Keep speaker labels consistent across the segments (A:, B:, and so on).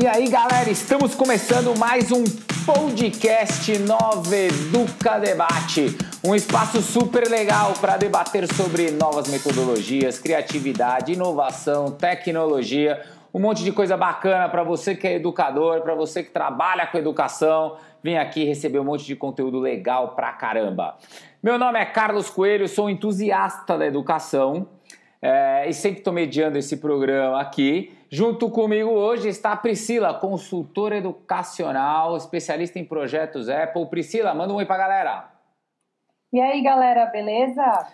A: E aí, galera, estamos começando mais um podcast Nova Educa Debate, um espaço super legal para debater sobre novas metodologias, criatividade, inovação, tecnologia, um monte de coisa bacana para você que é educador, para você que trabalha com educação. Vem aqui receber um monte de conteúdo legal pra caramba. Meu nome é Carlos Coelho, sou entusiasta da educação é, e sempre estou mediando esse programa aqui. Junto comigo hoje está a Priscila, consultora educacional, especialista em projetos Apple. Priscila, manda um oi para a galera.
B: E aí, galera, beleza?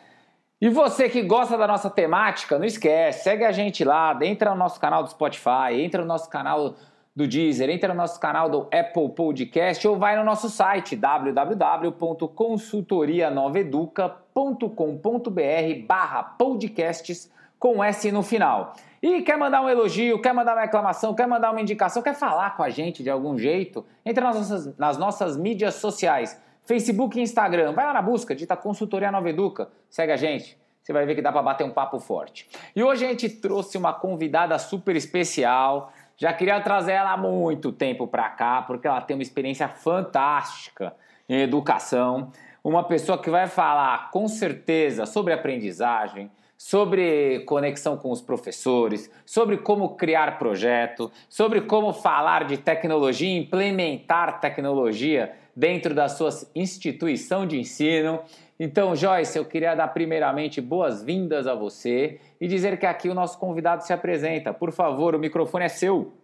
A: E você que gosta da nossa temática, não esquece, segue a gente lá, entra no nosso canal do Spotify, entra no nosso canal do Deezer, entra no nosso canal do Apple Podcast ou vai no nosso site www.consultorianoveduca.com.br barra podcasts com S no final. E quer mandar um elogio, quer mandar uma reclamação, quer mandar uma indicação, quer falar com a gente de algum jeito? Entra nas nossas, nas nossas mídias sociais, Facebook e Instagram. Vai lá na busca, dita Consultoria Nova Educa. Segue a gente. Você vai ver que dá para bater um papo forte. E hoje a gente trouxe uma convidada super especial. Já queria trazer ela há muito tempo para cá, porque ela tem uma experiência fantástica em educação. Uma pessoa que vai falar com certeza sobre aprendizagem, sobre conexão com os professores, sobre como criar projeto, sobre como falar de tecnologia e implementar tecnologia dentro da sua instituição de ensino. Então, Joyce, eu queria dar primeiramente boas-vindas a você e dizer que aqui o nosso convidado se apresenta. Por favor, o microfone é seu.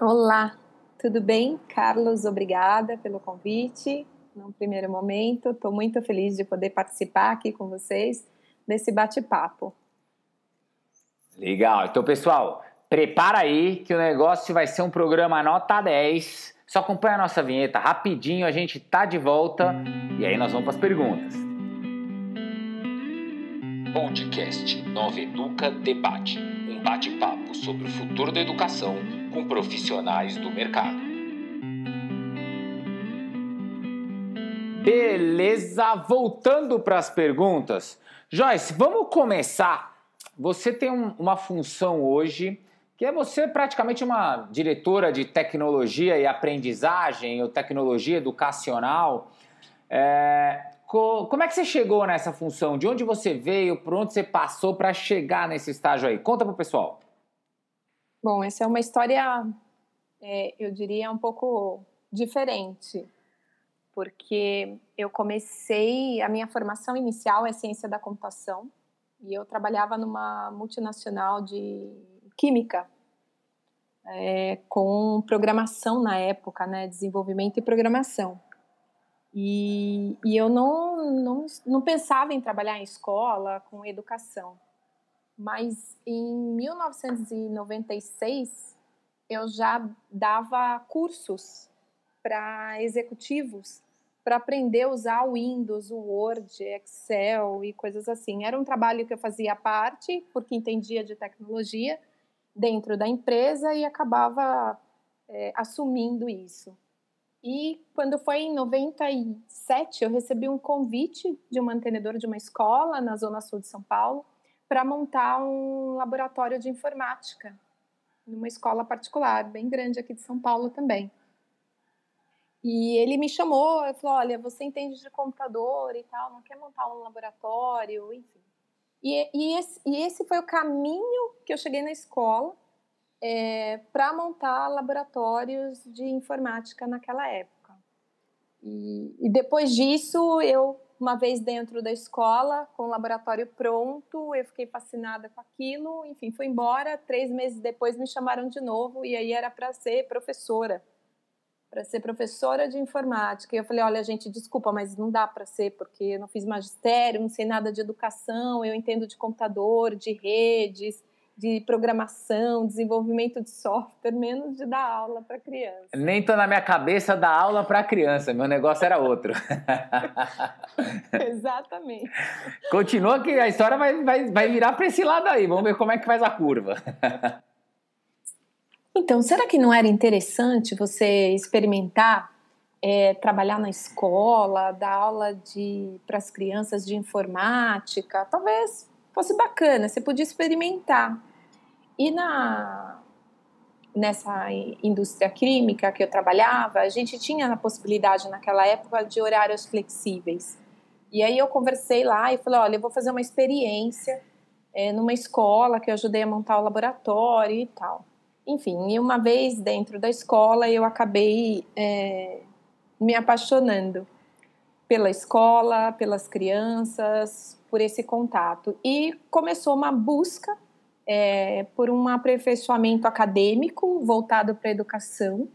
B: Olá, tudo bem? Carlos, obrigada pelo convite. No primeiro momento, estou muito feliz de poder participar aqui com vocês desse bate-papo.
A: Legal. Então, pessoal, prepara aí que o negócio vai ser um programa nota 10. Só acompanha a nossa vinheta rapidinho, a gente tá de volta e aí nós vamos para as perguntas.
C: Podcast Nova Educa Debate. Um bate-papo sobre o futuro da educação com profissionais do mercado.
A: Beleza, voltando para as perguntas. Joyce, vamos começar. Você tem um, uma função hoje que é você praticamente uma diretora de tecnologia e aprendizagem ou tecnologia educacional. É, co, como é que você chegou nessa função? De onde você veio? Por onde você passou para chegar nesse estágio aí? Conta para o pessoal.
B: Bom, essa é uma história, é, eu diria, um pouco diferente porque eu comecei a minha formação inicial é ciência da computação e eu trabalhava numa multinacional de química é, com programação na época, né, desenvolvimento e programação. E, e eu não, não, não pensava em trabalhar em escola com educação. Mas em 1996 eu já dava cursos para executivos para aprender a usar o Windows, o Word, Excel e coisas assim. Era um trabalho que eu fazia à parte, porque entendia de tecnologia dentro da empresa e acabava é, assumindo isso. E quando foi em 97, eu recebi um convite de um mantenedor de uma escola na Zona Sul de São Paulo para montar um laboratório de informática numa escola particular, bem grande aqui de São Paulo também. E ele me chamou, e falou: Olha, você entende de computador e tal, não quer montar um laboratório, enfim. E, e, esse, e esse, foi o caminho que eu cheguei na escola é, para montar laboratórios de informática naquela época. E, e, depois disso, eu, uma vez dentro da escola, com o laboratório pronto, eu fiquei fascinada com aquilo, enfim, fui embora. Três meses depois me chamaram de novo e aí era para ser professora para ser professora de informática. E eu falei: olha, gente, desculpa, mas não dá para ser, porque eu não fiz magistério, não sei nada de educação, eu entendo de computador, de redes, de programação, desenvolvimento de software, menos de dar aula para criança.
A: Nem tô na minha cabeça dar aula para criança, meu negócio era outro.
B: Exatamente.
A: Continua que a história vai, vai, vai virar para esse lado aí, vamos ver como é que faz a curva.
B: Então, será que não era interessante você experimentar é, trabalhar na escola, dar aula para as crianças de informática? Talvez fosse bacana, você podia experimentar. E na, nessa indústria química que eu trabalhava, a gente tinha a possibilidade naquela época de horários flexíveis. E aí eu conversei lá e falei, olha, eu vou fazer uma experiência é, numa escola que eu ajudei a montar o laboratório e tal. Enfim, e uma vez dentro da escola eu acabei é, me apaixonando pela escola, pelas crianças, por esse contato. E começou uma busca é, por um aperfeiçoamento acadêmico voltado para a educação,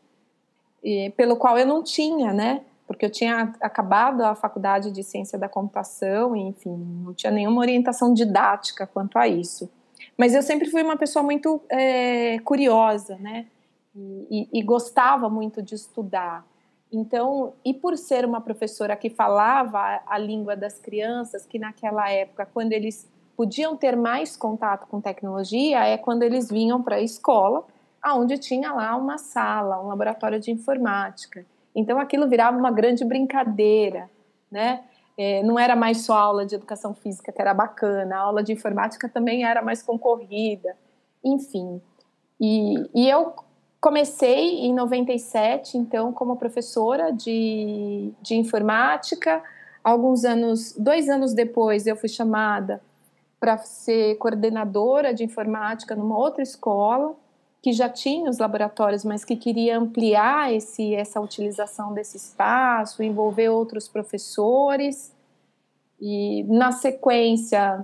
B: e, pelo qual eu não tinha, né? Porque eu tinha acabado a faculdade de ciência da computação, enfim, não tinha nenhuma orientação didática quanto a isso. Mas eu sempre fui uma pessoa muito é, curiosa, né? E, e, e gostava muito de estudar. Então, e por ser uma professora que falava a língua das crianças, que naquela época, quando eles podiam ter mais contato com tecnologia é quando eles vinham para a escola, aonde tinha lá uma sala, um laboratório de informática. Então aquilo virava uma grande brincadeira, né? É, não era mais só aula de educação física que era bacana, a aula de informática também era mais concorrida, enfim. E, e eu comecei em 97, então, como professora de, de informática. Alguns anos, dois anos depois, eu fui chamada para ser coordenadora de informática numa outra escola que já tinha os laboratórios, mas que queria ampliar esse, essa utilização desse espaço, envolver outros professores. E na sequência,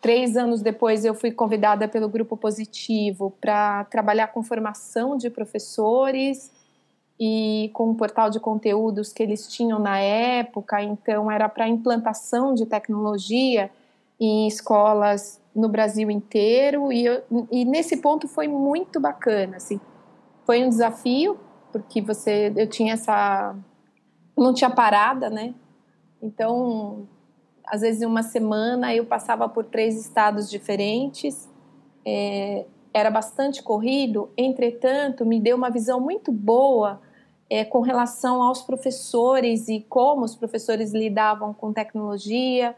B: três anos depois, eu fui convidada pelo Grupo Positivo para trabalhar com formação de professores e com um portal de conteúdos que eles tinham na época. Então, era para implantação de tecnologia em escolas no Brasil inteiro e, eu, e nesse ponto foi muito bacana, assim, foi um desafio porque você, eu tinha essa, não tinha parada, né? Então, às vezes em uma semana eu passava por três estados diferentes, é, era bastante corrido, entretanto, me deu uma visão muito boa é, com relação aos professores e como os professores lidavam com tecnologia,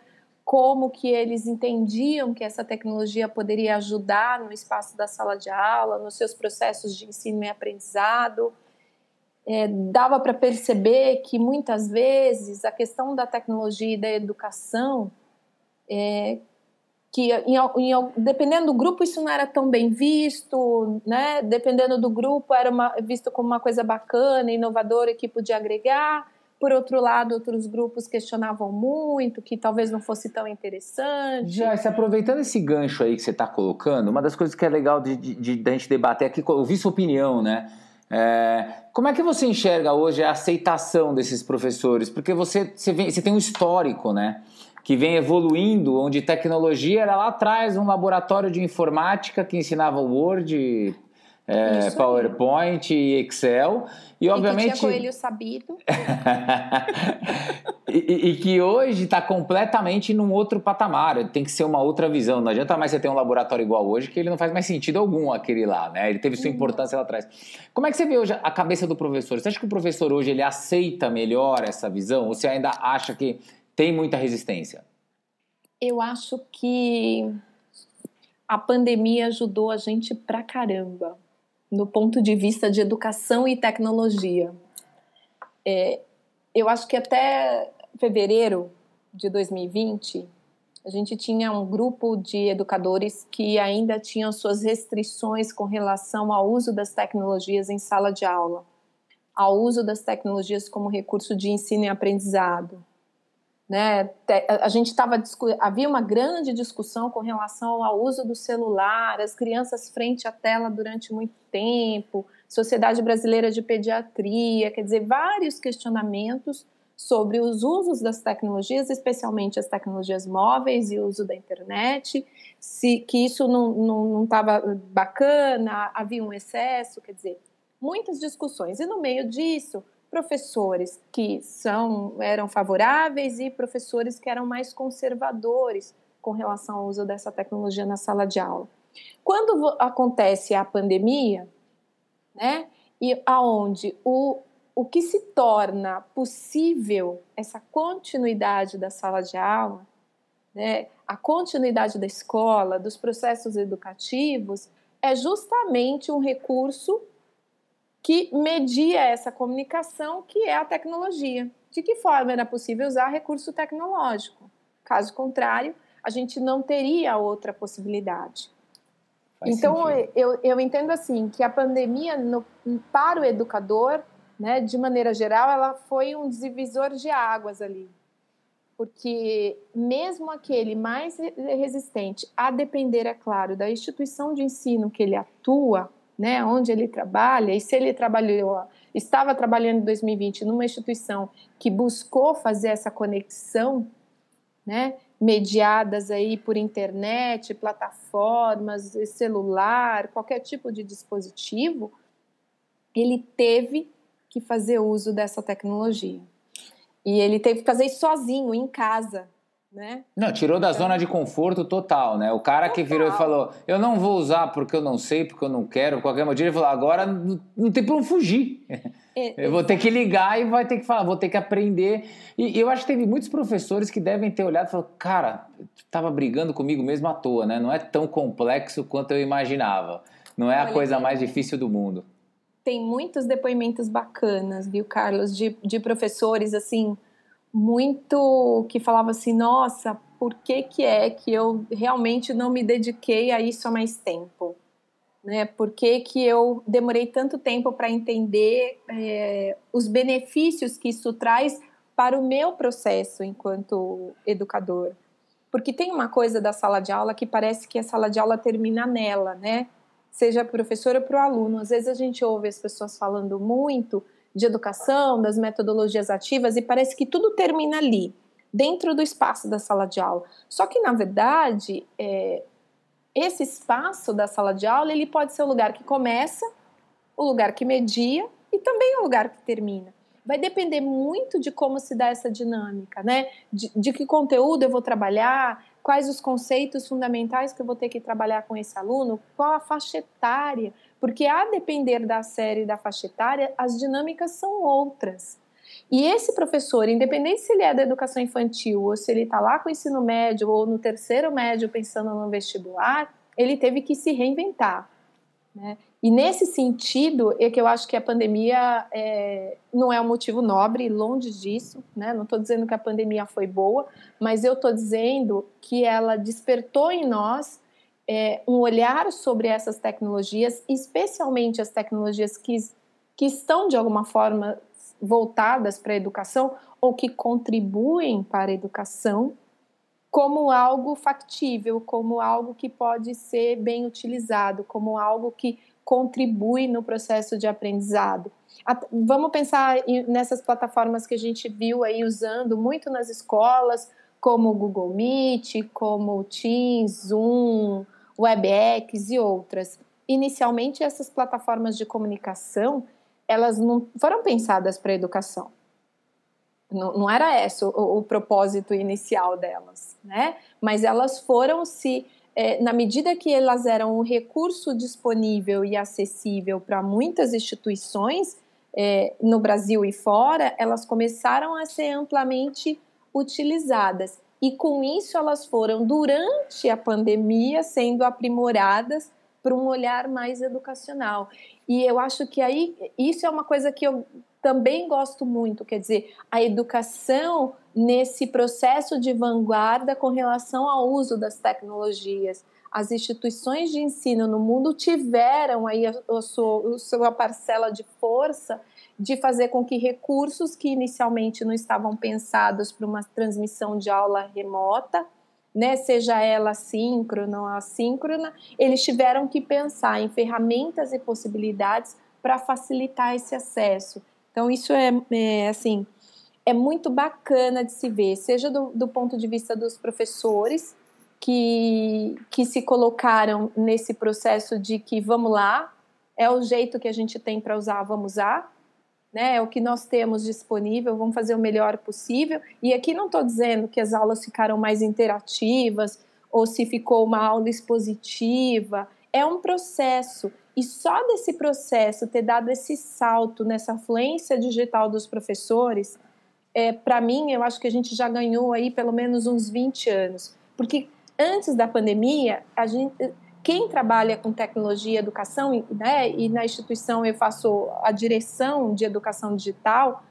B: como que eles entendiam que essa tecnologia poderia ajudar no espaço da sala de aula, nos seus processos de ensino e aprendizado. É, dava para perceber que muitas vezes a questão da tecnologia e da educação, é, que em, em, dependendo do grupo isso não era tão bem visto, né? Dependendo do grupo era uma, visto como uma coisa bacana, inovadora que podia agregar por outro lado, outros grupos questionavam muito, que talvez não fosse tão interessante.
A: Já, se aproveitando esse gancho aí que você está colocando, uma das coisas que é legal de, de, de, de a gente debater aqui, ouvir sua opinião, né? É, como é que você enxerga hoje a aceitação desses professores? Porque você, você, vem, você tem um histórico, né? Que vem evoluindo, onde tecnologia era lá atrás um laboratório de informática que ensinava Word, é, PowerPoint e Excel.
B: E, obviamente. E que tinha coelho sabido.
A: e, e, que hoje está completamente num outro patamar. Tem que ser uma outra visão. Não adianta mais você ter um laboratório igual hoje, que ele não faz mais sentido algum aquele lá, né? Ele teve sua uhum. importância lá atrás. Como é que você vê hoje a cabeça do professor? Você acha que o professor hoje ele aceita melhor essa visão? Ou você ainda acha que tem muita resistência?
B: Eu acho que a pandemia ajudou a gente pra caramba no ponto de vista de educação e tecnologia. É, eu acho que até fevereiro de 2020, a gente tinha um grupo de educadores que ainda tinham suas restrições com relação ao uso das tecnologias em sala de aula, ao uso das tecnologias como recurso de ensino e aprendizado, né? A gente estava havia uma grande discussão com relação ao uso do celular, as crianças frente à tela durante muito tempo, Sociedade Brasileira de Pediatria, quer dizer, vários questionamentos sobre os usos das tecnologias, especialmente as tecnologias móveis e o uso da internet, se que isso não estava bacana, havia um excesso, quer dizer, muitas discussões. E no meio disso, professores que são eram favoráveis e professores que eram mais conservadores com relação ao uso dessa tecnologia na sala de aula. Quando acontece a pandemia, né, e aonde o, o que se torna possível essa continuidade da sala de aula, né, a continuidade da escola, dos processos educativos, é justamente um recurso que media essa comunicação, que é a tecnologia. De que forma era possível usar recurso tecnológico? Caso contrário, a gente não teria outra possibilidade. Faz então, eu, eu entendo assim que a pandemia, no, para o educador, né, de maneira geral, ela foi um divisor de águas ali. Porque mesmo aquele mais resistente, a depender, é claro, da instituição de ensino que ele atua, né, onde ele trabalha, e se ele trabalhou, estava trabalhando em 2020 numa instituição que buscou fazer essa conexão, né, mediadas aí por internet, plataformas, celular, qualquer tipo de dispositivo, ele teve que fazer uso dessa tecnologia. E ele teve que fazer isso sozinho, em casa, né?
A: Não, tirou da zona de conforto total, né? O cara total. que virou e falou: Eu não vou usar porque eu não sei, porque eu não quero, qualquer motivo, ele falou: Agora não tem onde fugir. É, eu vou ter que ligar e vai ter que falar, vou ter que aprender. E, eu acho que teve muitos professores que devem ter olhado e falado: Cara, tava brigando comigo mesmo à toa, né? Não é tão complexo quanto eu imaginava. Não é a coisa mais difícil do mundo.
B: Tem muitos depoimentos bacanas, viu, Carlos, de, de professores assim muito que falava assim, nossa, por que, que é que eu realmente não me dediquei a isso há mais tempo? Né? Por que, que eu demorei tanto tempo para entender é, os benefícios que isso traz para o meu processo enquanto educador? Porque tem uma coisa da sala de aula que parece que a sala de aula termina nela, né? Seja professor ou para o aluno. Às vezes a gente ouve as pessoas falando muito, de educação, das metodologias ativas, e parece que tudo termina ali, dentro do espaço da sala de aula. Só que, na verdade, é, esse espaço da sala de aula ele pode ser o lugar que começa, o lugar que media e também o lugar que termina. Vai depender muito de como se dá essa dinâmica, né? De, de que conteúdo eu vou trabalhar, quais os conceitos fundamentais que eu vou ter que trabalhar com esse aluno, qual a faixa etária, porque a depender da série e da faixa etária, as dinâmicas são outras. E esse professor, independente se ele é da educação infantil ou se ele está lá com o ensino médio ou no terceiro médio pensando no vestibular, ele teve que se reinventar. Né? E nesse sentido é que eu acho que a pandemia é, não é um motivo nobre, longe disso. Né? Não estou dizendo que a pandemia foi boa, mas eu estou dizendo que ela despertou em nós é, um olhar sobre essas tecnologias, especialmente as tecnologias que, que estão de alguma forma voltadas para a educação ou que contribuem para a educação, como algo factível, como algo que pode ser bem utilizado, como algo que contribui no processo de aprendizado. Vamos pensar nessas plataformas que a gente viu aí usando muito nas escolas, como o Google Meet, como o Teams, Zoom, WebEx e outras. Inicialmente, essas plataformas de comunicação, elas não foram pensadas para a educação. Não, não, era esse o, o, propósito inicial delas, né? Mas elas foram se, é, na medida que elas eram um recurso disponível e acessível para muitas instituições é, no Brasil e fora, elas começaram a ser amplamente utilizadas e com isso elas foram, durante a pandemia, sendo aprimoradas para um olhar mais educacional. E eu acho que aí isso é uma coisa que eu também gosto muito, quer dizer, a educação nesse processo de vanguarda com relação ao uso das tecnologias. As instituições de ensino no mundo tiveram aí a, a, sua, a sua parcela de força de fazer com que recursos que inicialmente não estavam pensados para uma transmissão de aula remota, né, seja ela síncrona ou assíncrona, eles tiveram que pensar em ferramentas e possibilidades para facilitar esse acesso. Então isso é, é, assim é muito bacana de se ver, seja do, do ponto de vista dos professores que, que se colocaram nesse processo de que vamos lá, é o jeito que a gente tem para usar, vamos usar, né? É o que nós temos disponível, vamos fazer o melhor possível. E aqui não estou dizendo que as aulas ficaram mais interativas ou se ficou uma aula expositiva. É um processo. E só desse processo ter dado esse salto nessa fluência digital dos professores, é, para mim, eu acho que a gente já ganhou aí pelo menos uns 20 anos. Porque antes da pandemia, a gente, quem trabalha com tecnologia e educação, né, e na instituição eu faço a direção de educação digital,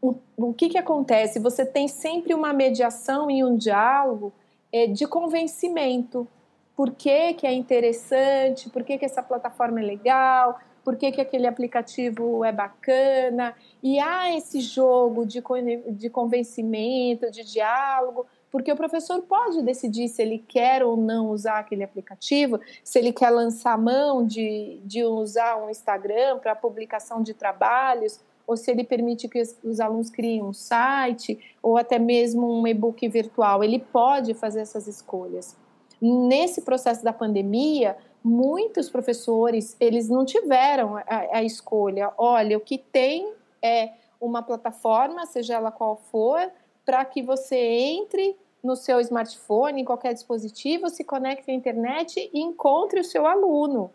B: o, o que, que acontece? Você tem sempre uma mediação e um diálogo é, de convencimento. Por que, que é interessante, por que, que essa plataforma é legal, por que, que aquele aplicativo é bacana. E há esse jogo de, de convencimento, de diálogo, porque o professor pode decidir se ele quer ou não usar aquele aplicativo, se ele quer lançar mão de, de usar um Instagram para publicação de trabalhos, ou se ele permite que os alunos criem um site ou até mesmo um e-book virtual. Ele pode fazer essas escolhas. Nesse processo da pandemia, muitos professores eles não tiveram a, a escolha. Olha, o que tem é uma plataforma, seja ela qual for, para que você entre no seu smartphone, em qualquer dispositivo, se conecte à internet e encontre o seu aluno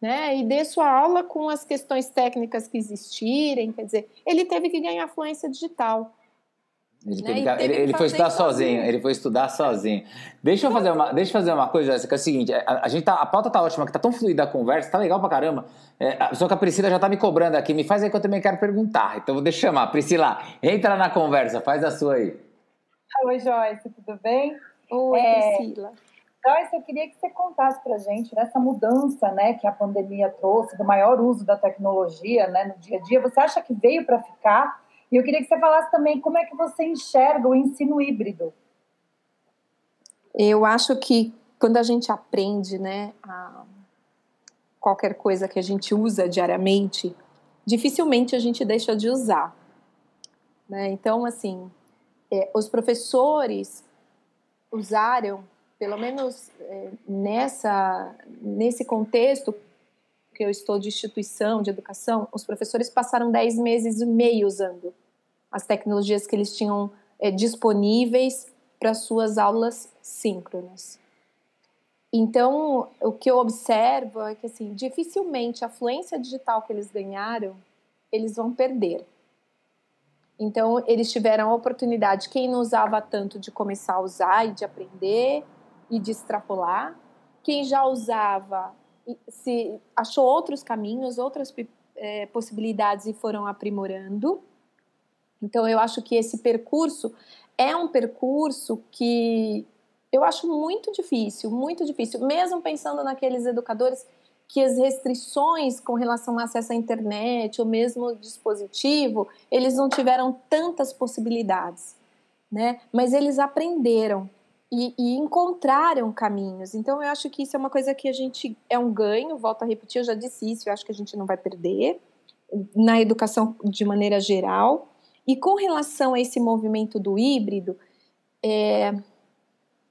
B: né? E dê sua aula com as questões técnicas que existirem, quer dizer, ele teve que ganhar fluência digital.
A: Ele, né? que, ele, ele foi estudar sozinho. sozinho. ele foi estudar sozinho. Deixa eu fazer uma, deixa eu fazer uma coisa, Jéssica, é o seguinte, a, a, gente tá, a pauta tá ótima, que tá tão fluida a conversa, tá legal pra caramba. É, só que a Priscila já tá me cobrando aqui, me faz aí que eu também quero perguntar. Então vou deixar chamar. Priscila, entra na conversa, faz a sua aí.
D: Oi, Joyce, tudo bem?
B: Oi, é, Priscila.
D: Joyce, eu queria que você contasse para a gente nessa mudança né, que a pandemia trouxe, do maior uso da tecnologia né, no dia a dia. Você acha que veio para ficar? E eu queria que você falasse também como é que você enxerga o ensino híbrido.
B: Eu acho que quando a gente aprende né, qualquer coisa que a gente usa diariamente, dificilmente a gente deixa de usar. Né? Então, assim, é, os professores usaram pelo menos é, nessa, nesse contexto que eu estou de instituição de educação, os professores passaram 10 meses e meio usando as tecnologias que eles tinham é, disponíveis para suas aulas síncronas. Então, o que eu observo é que, assim, dificilmente a fluência digital que eles ganharam, eles vão perder. Então, eles tiveram a oportunidade, quem não usava tanto, de começar a usar e de aprender, e de extrapolar. Quem já usava se achou outros caminhos, outras é, possibilidades e foram aprimorando. Então, eu acho que esse percurso é um percurso que eu acho muito difícil, muito difícil, mesmo pensando naqueles educadores que as restrições com relação ao acesso à internet ou mesmo dispositivo, eles não tiveram tantas possibilidades, né? Mas eles aprenderam e, e, encontraram caminhos. Então, eu acho que isso é uma coisa que a gente é um ganho, volto a repetir, eu já disse isso, eu acho que a gente não vai perder na educação de maneira geral. E com relação a esse movimento do híbrido, é,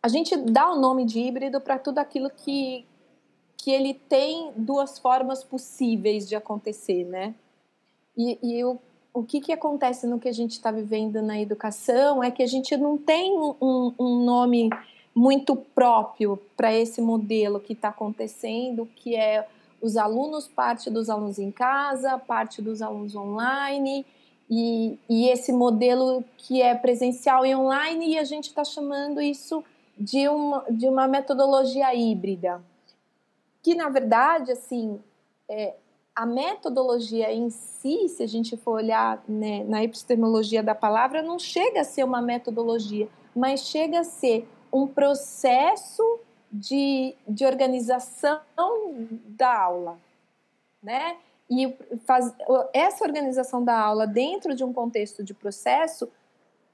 B: a gente dá o nome de híbrido para tudo aquilo que, que ele tem duas formas possíveis de acontecer, né? E, e eu o que, que acontece no que a gente está vivendo na educação é que a gente não tem um, um nome muito próprio para esse modelo que está acontecendo, que é os alunos, parte dos alunos em casa, parte dos alunos online, e, e esse modelo que é presencial e online, e a gente está chamando isso de uma, de uma metodologia híbrida. Que, na verdade, assim, é, a metodologia em si, se a gente for olhar né, na epistemologia da palavra, não chega a ser uma metodologia, mas chega a ser um processo de, de organização da aula, né? E faz, essa organização da aula dentro de um contexto de processo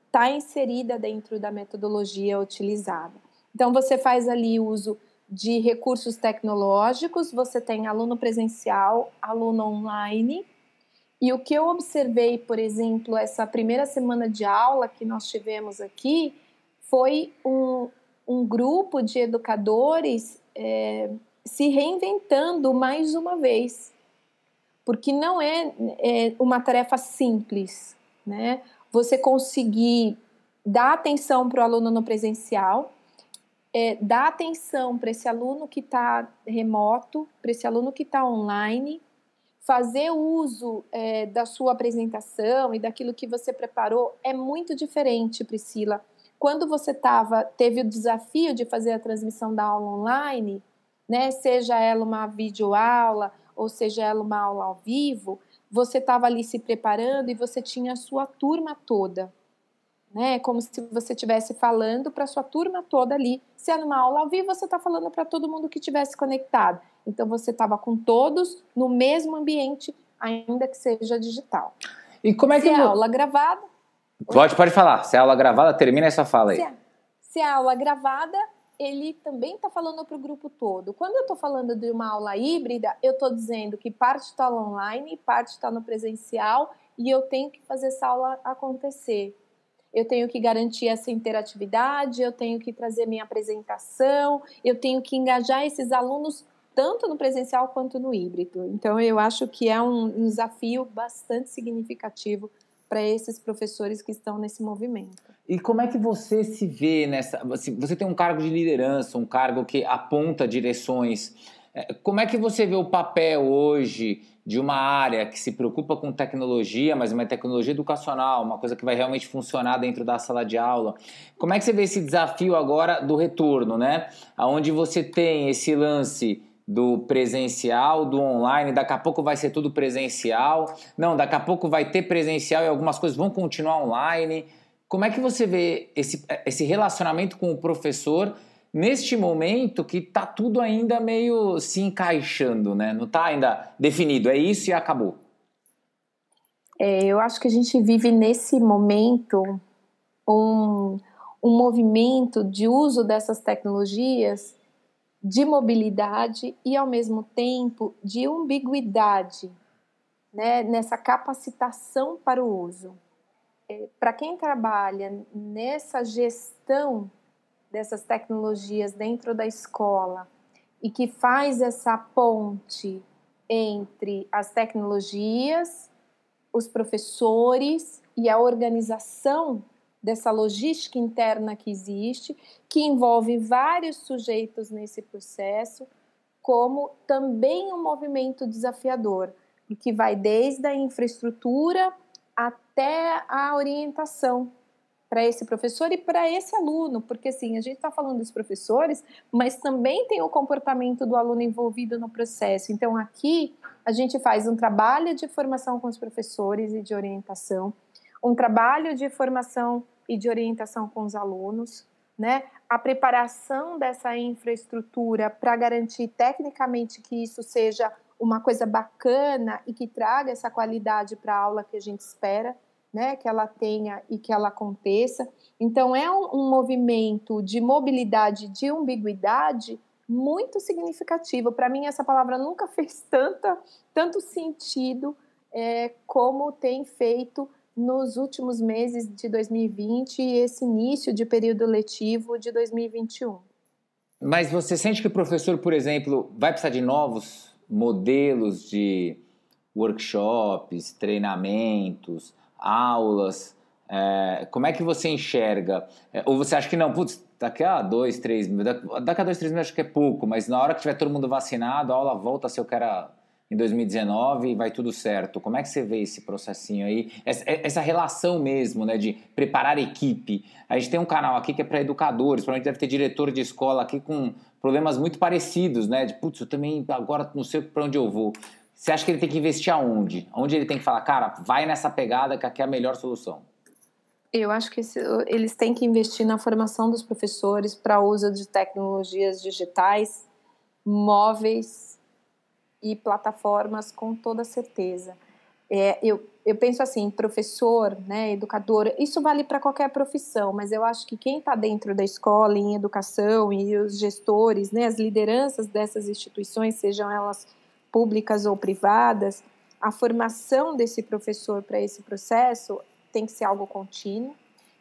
B: está inserida dentro da metodologia utilizada. Então, você faz ali uso de recursos tecnológicos, você tem aluno presencial, aluno online. E o que eu observei, por exemplo, essa primeira semana de aula que nós tivemos aqui, foi um, um grupo de educadores é, se reinventando mais uma vez. Porque não é, é uma tarefa simples, né? Você conseguir dar atenção para o aluno no presencial, é, dar atenção para esse aluno que está remoto, para esse aluno que está online, fazer uso é, da sua apresentação e daquilo que você preparou é muito diferente, Priscila. Quando você tava, teve o desafio de fazer a transmissão da aula online, né? Seja ela uma videoaula ou seja ela uma aula ao vivo, você estava ali se preparando e você tinha a sua turma toda, né? Como se você estivesse falando para a sua turma toda ali. Se é numa aula ao vivo, você está falando para todo mundo que estivesse conectado. Então você estava com todos no mesmo ambiente, ainda que seja digital.
A: E como é que
B: se é aula gravada?
A: Pode, pode falar. Se é aula gravada, termina essa fala aí.
B: Se é, se é aula gravada, ele também está falando para o grupo todo. Quando eu estou falando de uma aula híbrida, eu estou dizendo que parte está online, parte está no presencial e eu tenho que fazer essa aula acontecer. Eu tenho que garantir essa interatividade, eu tenho que trazer minha apresentação, eu tenho que engajar esses alunos tanto no presencial quanto no híbrido. Então, eu acho que é um desafio bastante significativo para esses professores que estão nesse movimento.
A: E como é que você se vê nessa? Você tem um cargo de liderança, um cargo que aponta direções. É, como é que você vê o papel hoje de uma área que se preocupa com tecnologia, mas uma tecnologia educacional, uma coisa que vai realmente funcionar dentro da sala de aula? Como é que você vê esse desafio agora do retorno, né? Onde você tem esse lance do presencial, do online, daqui a pouco vai ser tudo presencial. Não, daqui a pouco vai ter presencial e algumas coisas vão continuar online. Como é que você vê esse, esse relacionamento com o professor neste momento que está tudo ainda meio se encaixando, né? Não está ainda definido, é isso e acabou.
B: É, eu acho que a gente vive nesse momento um, um movimento de uso dessas tecnologias de mobilidade e, ao mesmo tempo, de ambiguidade né, nessa capacitação para o uso. É, para quem trabalha nessa gestão dessas tecnologias dentro da escola e que faz essa ponte entre as tecnologias, os professores e a organização dessa logística interna que existe, que envolve vários sujeitos nesse processo, como também um movimento desafiador, que vai desde a infraestrutura até a orientação para esse professor e para esse aluno, porque assim, a gente está falando dos professores, mas também tem o comportamento do aluno envolvido no processo. Então, aqui a gente faz um trabalho de formação com os professores e de orientação, um trabalho de formação e de orientação com os alunos, né? A preparação dessa infraestrutura para garantir tecnicamente que isso seja uma coisa bacana e que traga essa qualidade para a aula que a gente espera, né? Que ela tenha e que ela aconteça. Então é um, um movimento de mobilidade, de ambiguidade muito significativo. Para mim essa palavra nunca fez tanta, tanto sentido é, como tem feito nos últimos meses de 2020 e esse início de período letivo de 2021.
A: Mas você sente que o professor, por exemplo, vai precisar de novos modelos de workshops, treinamentos, aulas? É, como é que você enxerga? É, ou você acha que não, putz, daqui a dois, três daqui a dois, três meses acho que é pouco, mas na hora que tiver todo mundo vacinado, a aula volta a ser o que era em 2019 e vai tudo certo. Como é que você vê esse processinho aí? Essa, essa relação mesmo, né, de preparar equipe. A gente tem um canal aqui que é para educadores, provavelmente deve ter diretor de escola aqui com problemas muito parecidos, né? De, putz, eu também agora não sei para onde eu vou. Você acha que ele tem que investir aonde? Onde ele tem que falar, cara, vai nessa pegada que aqui é a melhor solução?
B: Eu acho que eles têm que investir na formação dos professores para uso de tecnologias digitais, móveis, e plataformas com toda certeza. É, eu, eu penso assim, professor, né, educador, isso vale para qualquer profissão, mas eu acho que quem está dentro da escola em educação e os gestores, né, as lideranças dessas instituições, sejam elas públicas ou privadas, a formação desse professor para esse processo tem que ser algo contínuo,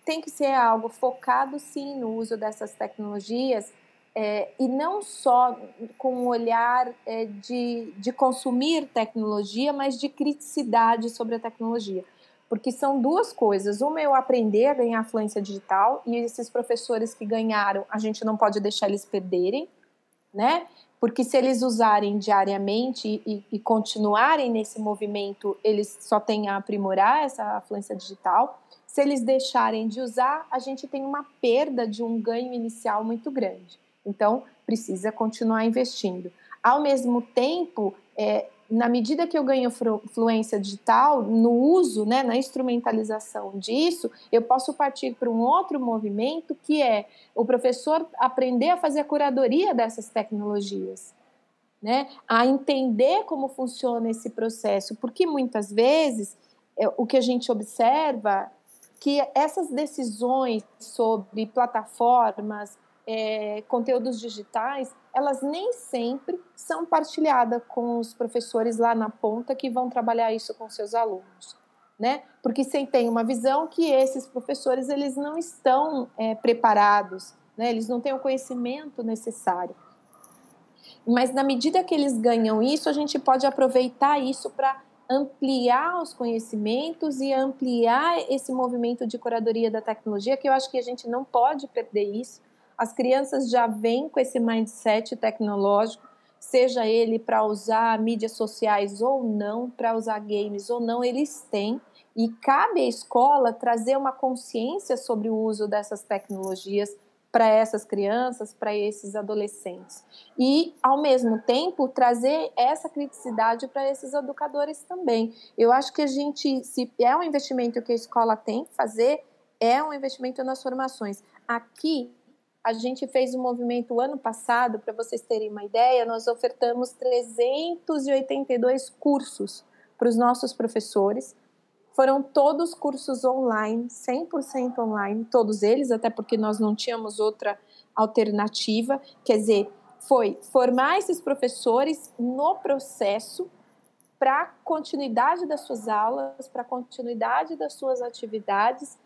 B: tem que ser algo focado sim no uso dessas tecnologias é, e não só com um olhar é, de, de consumir tecnologia, mas de criticidade sobre a tecnologia. Porque são duas coisas. Uma é eu aprender a ganhar fluência digital, e esses professores que ganharam, a gente não pode deixar eles perderem, né? Porque se eles usarem diariamente e, e continuarem nesse movimento, eles só têm a aprimorar essa fluência digital. Se eles deixarem de usar, a gente tem uma perda de um ganho inicial muito grande. Então, precisa continuar investindo. Ao mesmo tempo, é, na medida que eu ganho fluência digital, no uso, né, na instrumentalização disso, eu posso partir para um outro movimento que é o professor aprender a fazer a curadoria dessas tecnologias, né, a entender como funciona esse processo, porque muitas vezes é, o que a gente observa que essas decisões sobre plataformas, é, conteúdos digitais, elas nem sempre são partilhadas com os professores lá na ponta que vão trabalhar isso com seus alunos, né? Porque você tem uma visão que esses professores eles não estão é, preparados, né? Eles não têm o conhecimento necessário. Mas na medida que eles ganham isso, a gente pode aproveitar isso para ampliar os conhecimentos e ampliar esse movimento de curadoria da tecnologia, que eu acho que a gente não pode perder isso. As crianças já vêm com esse mindset tecnológico, seja ele para usar mídias sociais ou não, para usar games ou não, eles têm. E cabe à escola trazer uma consciência sobre o uso dessas tecnologias para essas crianças, para esses adolescentes. E, ao mesmo tempo, trazer essa criticidade para esses educadores também. Eu acho que a gente, se é um investimento que a escola tem que fazer, é um investimento nas formações. Aqui, a gente fez um movimento ano passado, para vocês terem uma ideia, nós ofertamos 382 cursos para os nossos professores foram todos cursos online, 100% online, todos eles, até porque nós não tínhamos outra alternativa. Quer dizer, foi formar esses professores no processo para continuidade das suas aulas, para continuidade das suas atividades.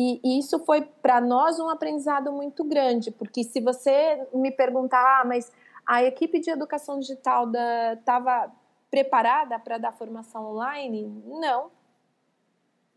B: E, isso foi para nós um aprendizado muito grande, porque se você me perguntar, ah, mas a equipe de educação digital estava preparada para dar formação online? Não,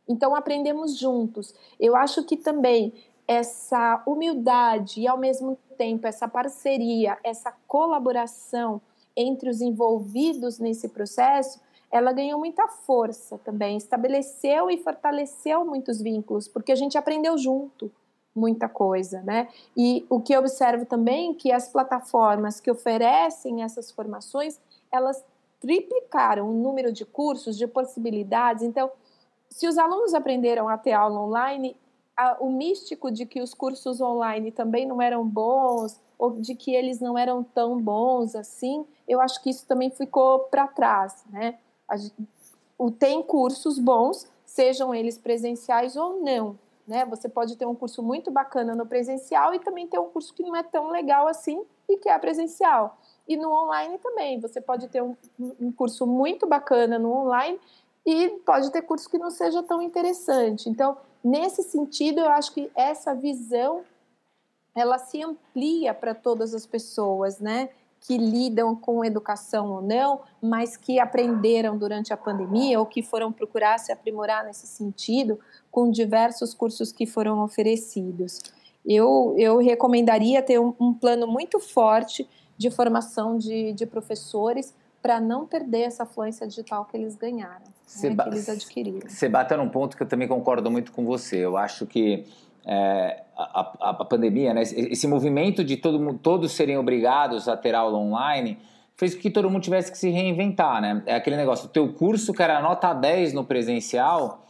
B: então aprendemos juntos. Eu acho que também essa humildade e ao mesmo tempo essa parceria, essa colaboração entre os envolvidos nesse processo, ela ganhou muita força também, estabeleceu e fortaleceu muitos vínculos, porque a gente aprendeu junto muita coisa, né? E o que eu observo também é que as plataformas que oferecem essas formações, elas triplicaram o número de cursos, de possibilidades. Então, se os alunos aprenderam a ter aula online, o místico de que os cursos online também não eram bons ou de que eles não eram tão bons assim, eu acho que isso também ficou para trás, né? A, o, tem cursos bons, sejam eles presenciais ou não, né? Você pode ter um curso muito bacana no presencial e também ter um curso que não é tão legal assim e que é presencial. E no online também, você pode ter um, um curso muito bacana no online e pode ter curso que não seja tão interessante. Então, nesse sentido, eu acho que essa visão ela se amplia para todas as pessoas, né? Que lidam com educação ou não, mas que aprenderam durante a pandemia ou que foram procurar se aprimorar nesse sentido com diversos cursos que foram oferecidos. Eu, eu recomendaria ter um, um plano muito forte de formação de, de professores para não perder essa fluência digital que eles ganharam, né, que eles adquiriram.
A: Você bateu num ponto que eu também concordo muito com você. Eu acho que é, a, a, pandemia, né, esse movimento de todo, todos serem obrigados a ter aula online, fez com que todo mundo tivesse que se reinventar, né? É aquele negócio, o teu curso que era nota 10 no presencial,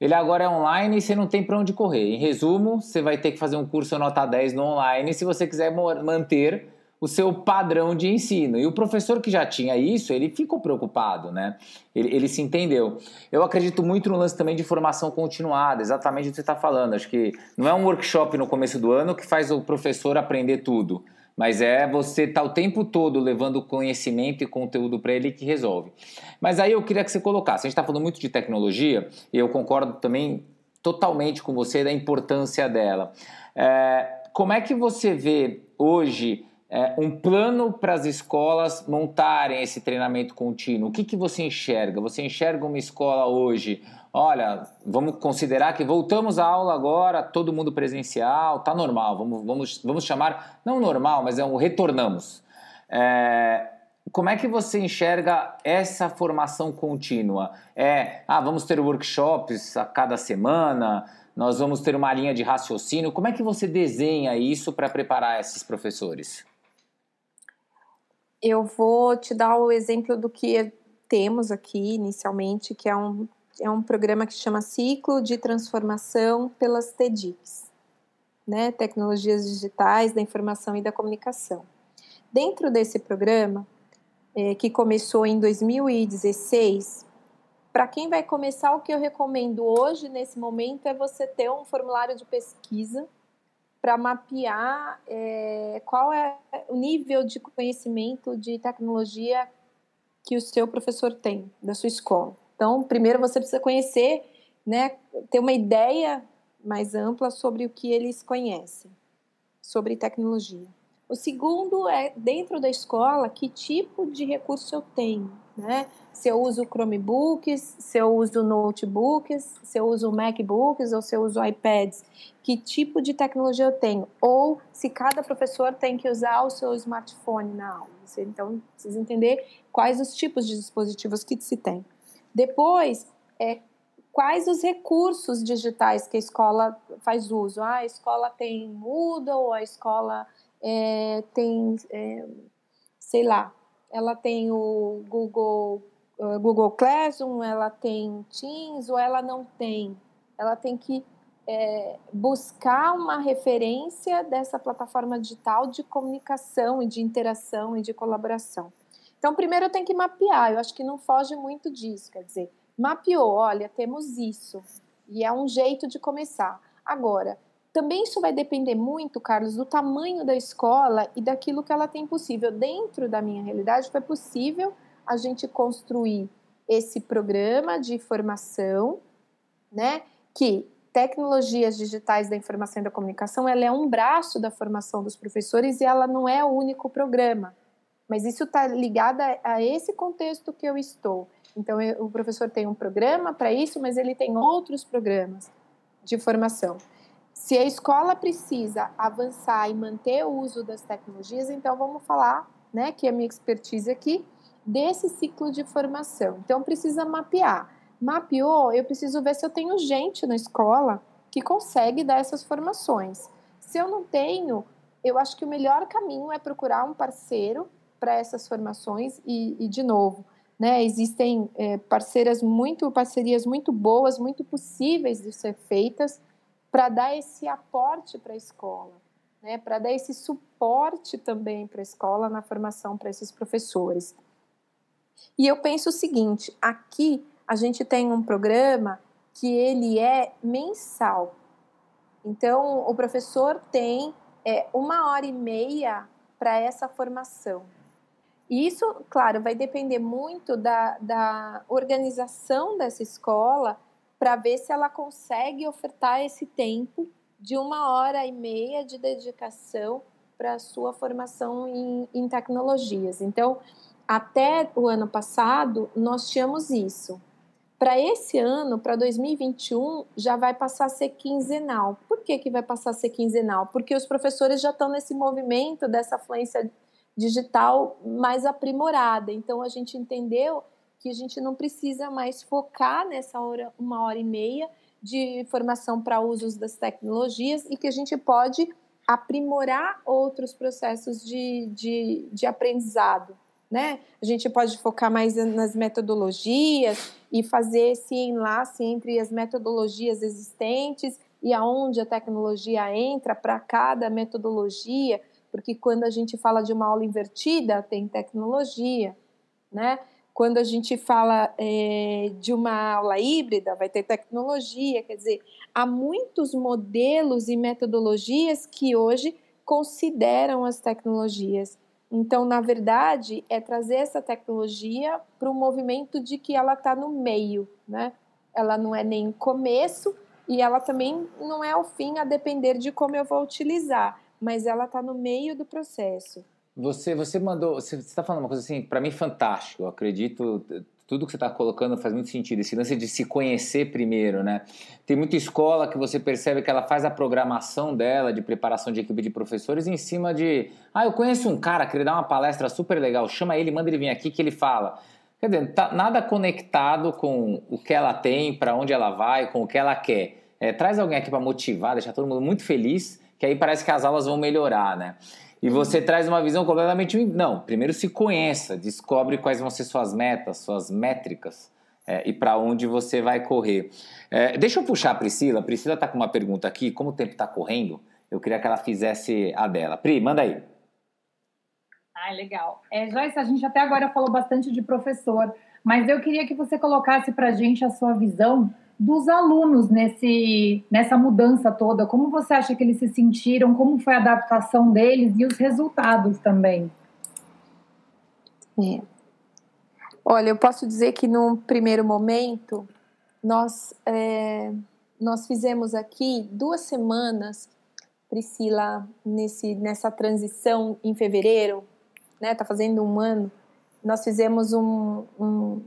A: ele agora é online e você não tem para onde correr. Em resumo, você vai ter que fazer um curso nota 10 no online se você quiser manter o seu padrão de ensino. E o professor que já tinha isso, ele ficou preocupado, né? Ele, ele se entendeu. Eu acredito muito no lance também de formação continuada, exatamente o que você está falando. Acho que não é um workshop no começo do ano que faz o professor aprender tudo, mas é você estar tá o tempo todo levando conhecimento e conteúdo para ele que resolve. Mas aí eu queria que você colocasse, a gente está falando muito de tecnologia, e eu concordo também totalmente com você da importância dela. É, como é que você vê hoje é, um plano para as escolas montarem esse treinamento contínuo? O que, que você enxerga? Você enxerga uma escola hoje? Olha, vamos considerar que voltamos à aula agora, todo mundo presencial, tá normal. Vamos, vamos, vamos chamar, não normal, mas é um retornamos. É, como é que você enxerga essa formação contínua? É, ah, vamos ter workshops a cada semana? nós vamos ter uma linha de raciocínio. Como é que você desenha isso para preparar esses professores?
B: Eu vou te dar o exemplo do que temos aqui inicialmente, que é um, é um programa que chama Ciclo de Transformação pelas TEDx, né? Tecnologias Digitais da Informação e da Comunicação. Dentro desse programa, é, que começou em 2016, para quem vai começar, o que eu recomendo hoje, nesse momento, é você ter um formulário de pesquisa para mapear é, qual é o nível de conhecimento de tecnologia que o seu professor tem da sua escola. Então, primeiro você precisa conhecer, né, ter uma ideia mais ampla sobre o que eles conhecem sobre tecnologia. O segundo é dentro da escola que tipo de recurso eu tenho, né? Se eu uso Chromebooks, se eu uso notebooks, se eu uso MacBooks ou se eu uso iPads, que tipo de tecnologia eu tenho? Ou se cada professor tem que usar o seu smartphone na aula. Então, precisa entender quais os tipos de dispositivos que se tem. Depois, é, quais os recursos digitais que a escola faz uso? Ah, a escola tem Moodle, a escola é, tem, é, sei lá, ela tem o Google, uh, Google Classroom, ela tem Teams ou ela não tem. Ela tem que é, buscar uma referência dessa plataforma digital de comunicação e de interação e de colaboração. Então, primeiro eu tenho que mapear, eu acho que não foge muito disso, quer dizer, mapeou, olha, temos isso, e é um jeito de começar. Agora, também isso vai depender muito, Carlos, do tamanho da escola e daquilo que ela tem possível. Dentro da minha realidade, foi possível a gente construir esse programa de formação, né? Que tecnologias digitais da informação e da comunicação, ela é um braço da formação dos professores e ela não é o único programa. Mas isso está ligado a, a, esse contexto que eu estou. Então, eu, o professor tem um programa para isso, mas ele tem outros programas de formação. Se a escola precisa avançar e manter o uso das tecnologias, então vamos falar, né, que é a minha expertise aqui, desse ciclo de formação. Então precisa mapear. Mapeou, eu preciso ver se eu tenho gente na escola que consegue dar essas formações. Se eu não tenho, eu acho que o melhor caminho é procurar um parceiro para essas formações e, e, de novo, né, existem é, parceiras muito, parcerias muito boas, muito possíveis de ser feitas para dar esse aporte para a escola, né, para dar esse suporte também para a escola na formação para esses professores. E eu penso o seguinte: aqui a gente tem um programa que ele é mensal. Então, o professor tem é, uma hora e meia para essa formação. E isso, claro, vai depender muito da, da organização dessa escola para ver se ela consegue ofertar esse tempo de uma hora e meia de dedicação para a sua formação em, em tecnologias. Então, até o ano passado, nós tínhamos isso. Para esse ano, para 2021, já vai passar a ser quinzenal. Por que, que vai passar a ser quinzenal? Porque os professores já estão nesse movimento dessa fluência digital mais aprimorada. Então, a gente entendeu que a gente não precisa mais focar nessa hora, uma hora e meia de formação para usos das tecnologias e que a gente pode aprimorar outros processos de, de, de aprendizado. Né? A gente pode focar mais nas metodologias e fazer esse enlace entre as metodologias existentes e aonde a tecnologia entra para cada metodologia, porque quando a gente fala de uma aula invertida, tem tecnologia, né? Quando a gente fala é, de uma aula híbrida, vai ter tecnologia, quer dizer, há muitos modelos e metodologias que hoje consideram as tecnologias. Então, na verdade, é trazer essa tecnologia para o movimento de que ela está no meio, né? Ela não é nem começo e ela também não é o fim a depender de como eu vou utilizar, mas ela está no meio do processo.
A: Você, você mandou, você está falando uma coisa assim, para mim fantástico. Eu acredito, tudo que você está colocando faz muito sentido. Esse lance de se conhecer primeiro, né? Tem muita escola que você percebe que ela faz a programação dela de preparação de equipe de professores em cima de, ah, eu conheço um cara que ele dá uma palestra super legal, chama ele, manda ele vir aqui que ele fala. Quer dizer, tá nada conectado com o que ela tem, para onde ela vai, com o que ela quer. É, traz alguém aqui para motivar, deixar todo mundo muito feliz, que aí parece que as aulas vão melhorar, né? E você traz uma visão completamente. Não, primeiro se conheça, descobre quais vão ser suas metas, suas métricas é, e para onde você vai correr. É, deixa eu puxar a Priscila. A Priscila está com uma pergunta aqui. Como o tempo está correndo, eu queria que ela fizesse a dela. Pri, manda aí.
D: Ah, legal. É, Joyce, a gente até agora falou bastante de professor, mas eu queria que você colocasse para a gente a sua visão dos alunos nesse, nessa mudança toda. Como você acha que eles se sentiram? Como foi a adaptação deles e os resultados também?
B: É. Olha, eu posso dizer que num primeiro momento nós é, nós fizemos aqui duas semanas, Priscila, nesse nessa transição em fevereiro, né? Tá fazendo um ano. Nós fizemos um, um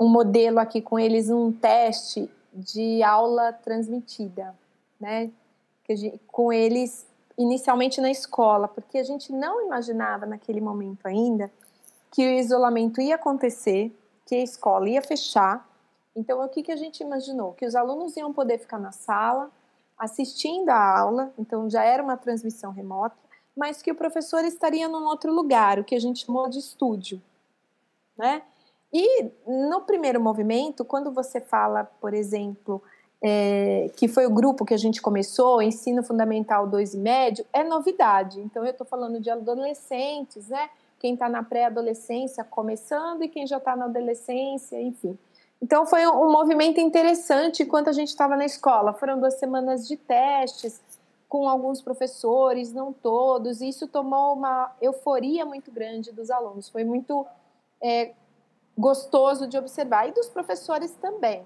B: um modelo aqui com eles, um teste de aula transmitida, né? Gente, com eles inicialmente na escola, porque a gente não imaginava naquele momento ainda que o isolamento ia acontecer, que a escola ia fechar. Então, o que, que a gente imaginou? Que os alunos iam poder ficar na sala assistindo a aula, então já era uma transmissão remota, mas que o professor estaria num outro lugar, o que a gente chamou de estúdio, né? E no primeiro movimento, quando você fala, por exemplo, é, que foi o grupo que a gente começou, ensino fundamental 2 e médio, é novidade. Então eu estou falando de adolescentes, né? Quem está na pré-adolescência começando e quem já está na adolescência, enfim. Então foi um movimento interessante enquanto a gente estava na escola. Foram duas semanas de testes com alguns professores, não todos, e isso tomou uma euforia muito grande dos alunos. Foi muito é, gostoso de observar e dos professores também.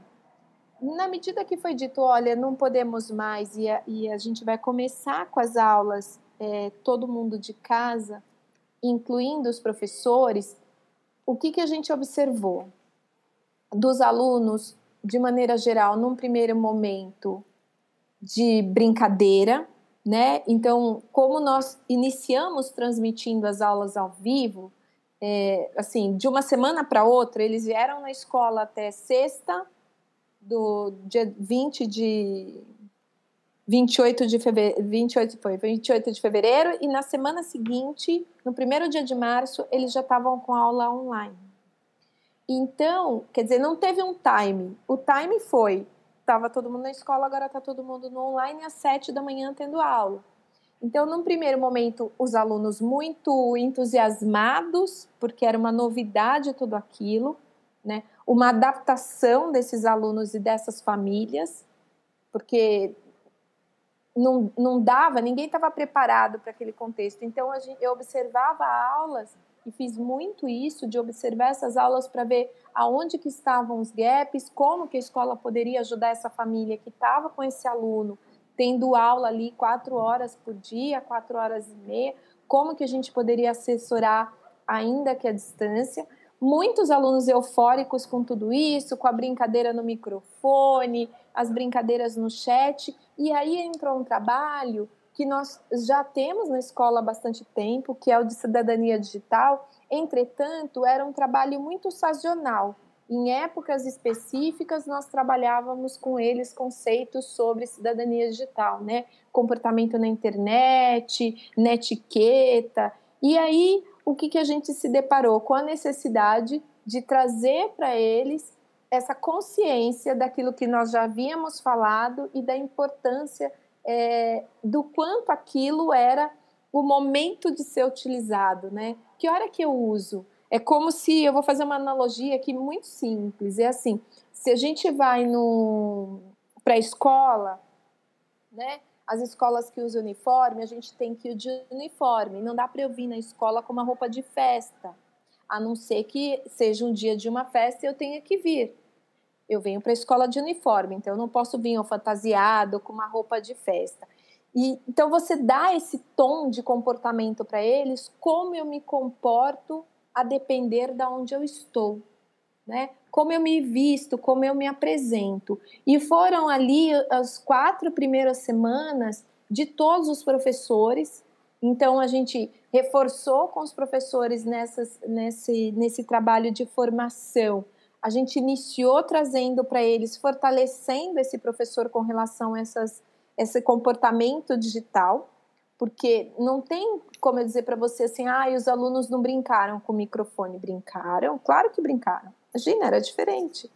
B: Na medida que foi dito, olha, não podemos mais e a, e a gente vai começar com as aulas, é, todo mundo de casa, incluindo os professores, o que, que a gente observou? Dos alunos, de maneira geral, num primeiro momento de brincadeira, né? Então, como nós iniciamos transmitindo as aulas ao vivo, é, assim, de uma semana para outra, eles vieram na escola até sexta, do dia 20 de 28 de fevereiro, 28 foi, 28 de fevereiro, e na semana seguinte, no primeiro dia de março, eles já estavam com aula online. Então, quer dizer, não teve um time. O time foi, estava todo mundo na escola, agora está todo mundo no online às sete da manhã tendo aula. Então, num primeiro momento, os alunos muito entusiasmados, porque era uma novidade tudo aquilo, né? Uma adaptação desses alunos e dessas famílias, porque não, não dava, ninguém estava preparado para aquele contexto. Então, gente, eu observava aulas e fiz muito isso de observar essas aulas para ver aonde que estavam os gaps, como que a escola poderia ajudar essa família que estava com esse aluno tendo aula ali quatro horas por dia, quatro horas e meia, como que a gente poderia assessorar ainda que a distância. Muitos alunos eufóricos com tudo isso, com a brincadeira no microfone, as brincadeiras no chat, e aí entrou um trabalho que nós já temos na escola há bastante tempo, que é o de cidadania digital. Entretanto, era um trabalho muito sazonal. Em épocas específicas, nós trabalhávamos com eles conceitos sobre cidadania digital, né? Comportamento na internet, netiqueta. E aí, o que, que a gente se deparou? Com a necessidade de trazer para eles essa consciência daquilo que nós já havíamos falado e da importância é, do quanto aquilo era o momento de ser utilizado, né? Que hora que eu uso? É como se, eu vou fazer uma analogia aqui muito simples, é assim, se a gente vai para a escola, né, as escolas que usam uniforme, a gente tem que ir de uniforme, não dá para eu vir na escola com uma roupa de festa, a não ser que seja um dia de uma festa e eu tenha que vir. Eu venho para a escola de uniforme, então eu não posso vir fantasiado com uma roupa de festa. E, então você dá esse tom de comportamento para eles, como eu me comporto a depender de onde eu estou, né? Como eu me visto, como eu me apresento. E foram ali as quatro primeiras semanas de todos os professores. Então a gente reforçou com os professores nessas, nesse, nesse trabalho de formação A gente iniciou trazendo para eles, fortalecendo esse professor com relação a essas, esse comportamento digital, porque não tem como eu dizer para você assim, ah, os alunos não brincaram com o microfone. Brincaram? Claro que brincaram. Imagina, era diferente.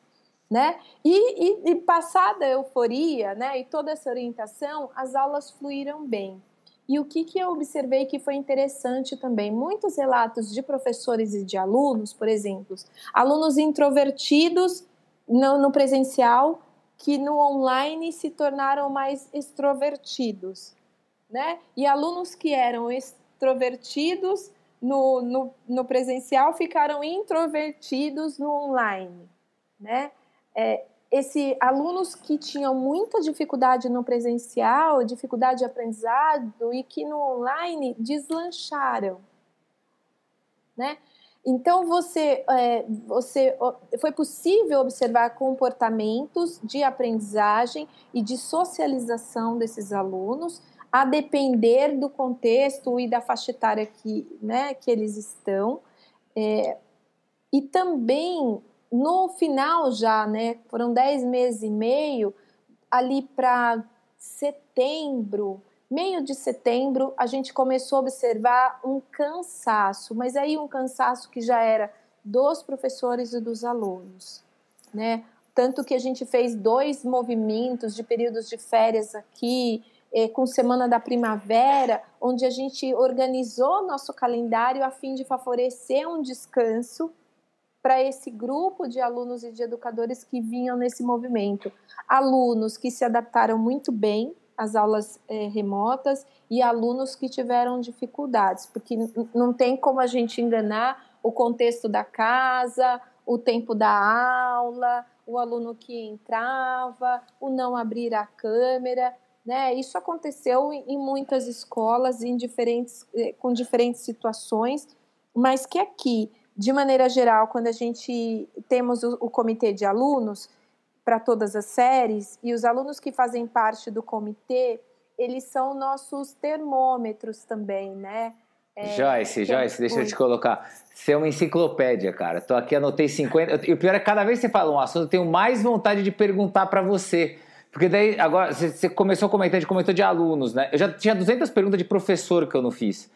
B: Né? E, e, e passada a euforia né, e toda essa orientação, as aulas fluíram bem. E o que, que eu observei que foi interessante também? Muitos relatos de professores e de alunos, por exemplo, alunos introvertidos no, no presencial que no online se tornaram mais extrovertidos, né? E alunos que eram extrovertidos no, no, no presencial ficaram introvertidos no online, né? É, esse alunos que tinham muita dificuldade no presencial, dificuldade de aprendizado e que no online deslancharam, né? Então você, é, você foi possível observar comportamentos de aprendizagem e de socialização desses alunos, a depender do contexto e da faixa etária que, né, que eles estão. É, e também no final já, né, foram 10 meses e meio, ali para setembro, meio de setembro, a gente começou a observar um cansaço, mas aí um cansaço que já era dos professores e dos alunos, né? Tanto que a gente fez dois movimentos de períodos de férias aqui, eh, com Semana da Primavera, onde a gente organizou nosso calendário a fim de favorecer um descanso para esse grupo de alunos e de educadores que vinham nesse movimento. Alunos que se adaptaram muito bem às aulas é, remotas e alunos que tiveram dificuldades, porque não tem como a gente enganar o contexto da casa, o tempo da aula, o aluno que entrava, o não abrir a câmera. Né? Isso aconteceu em muitas escolas, em diferentes, eh, com diferentes situações, mas que aqui de maneira geral, quando a gente temos o, o comitê de alunos para todas as séries e os alunos que fazem parte do comitê, eles são nossos termômetros também, né?
A: É, Joyce, Joyce, deixa eu te colocar. Você é uma enciclopédia, cara. Tô aqui, anotei 50. E o pior é que cada vez que você fala um assunto, eu tenho mais vontade de perguntar para você. Porque daí, agora, você começou a comentar, a gente comentou de alunos, né? Eu já tinha 200 perguntas de professor que eu não fiz.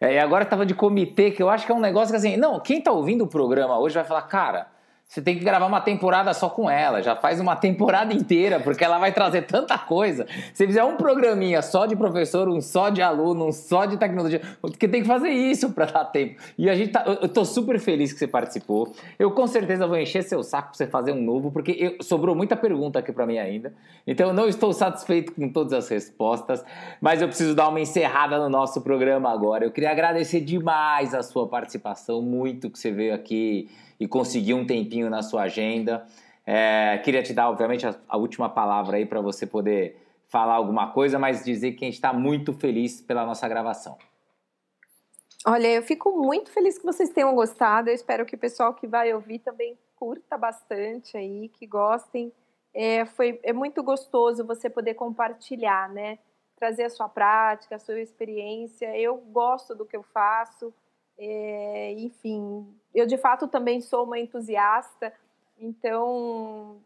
A: É, e agora estava de comitê, que eu acho que é um negócio que assim, não, quem está ouvindo o programa hoje vai falar, cara, você tem que gravar uma temporada só com ela, já faz uma temporada inteira, porque ela vai trazer tanta coisa. Se fizer um programinha só de professor, um só de aluno, um só de tecnologia, porque tem que fazer isso para dar tempo. E a gente tá, eu tô super feliz que você participou. Eu com certeza vou encher seu saco para você fazer um novo, porque eu, sobrou muita pergunta aqui para mim ainda. Então eu não estou satisfeito com todas as respostas, mas eu preciso dar uma encerrada no nosso programa agora. Eu queria agradecer demais a sua participação, muito que você veio aqui e conseguir um tempinho na sua agenda. É, queria te dar, obviamente, a, a última palavra aí para você poder falar alguma coisa, mas dizer que a gente está muito feliz pela nossa gravação.
B: Olha, eu fico muito feliz que vocês tenham gostado. Eu espero que o pessoal que vai ouvir também curta bastante aí, que gostem. É, foi, é muito gostoso você poder compartilhar, né? Trazer a sua prática, a sua experiência. Eu gosto do que eu faço. É, enfim, eu de fato também sou uma entusiasta, então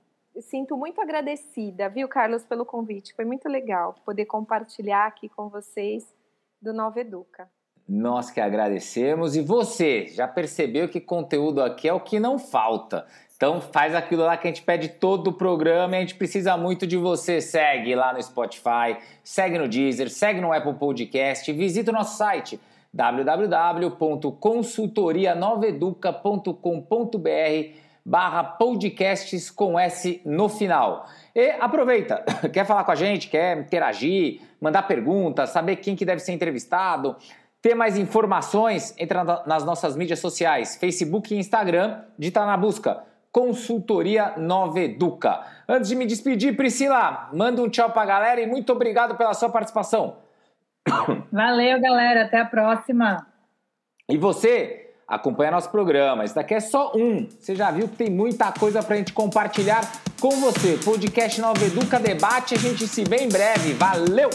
B: sinto muito agradecida, viu, Carlos, pelo convite. Foi muito legal poder compartilhar aqui com vocês do Nova Educa.
A: Nós que agradecemos. E você, já percebeu que conteúdo aqui é o que não falta? Então faz aquilo lá que a gente pede todo o programa e a gente precisa muito de você. Segue lá no Spotify, segue no Deezer, segue no Apple Podcast, visita o nosso site www.consultorianoveduca.com.br barra podcasts com S no final. E aproveita, quer falar com a gente, quer interagir, mandar perguntas, saber quem que deve ser entrevistado, ter mais informações, entra nas nossas mídias sociais, Facebook e Instagram, digita na busca Consultoria Nova Educa. Antes de me despedir, Priscila, manda um tchau pra galera e muito obrigado pela sua participação.
D: Valeu, galera. Até a próxima.
A: E você, acompanha nosso programa. Esse daqui é só um. Você já viu que tem muita coisa pra gente compartilhar com você. Podcast Nova Educa Debate. A gente se vê em breve. Valeu!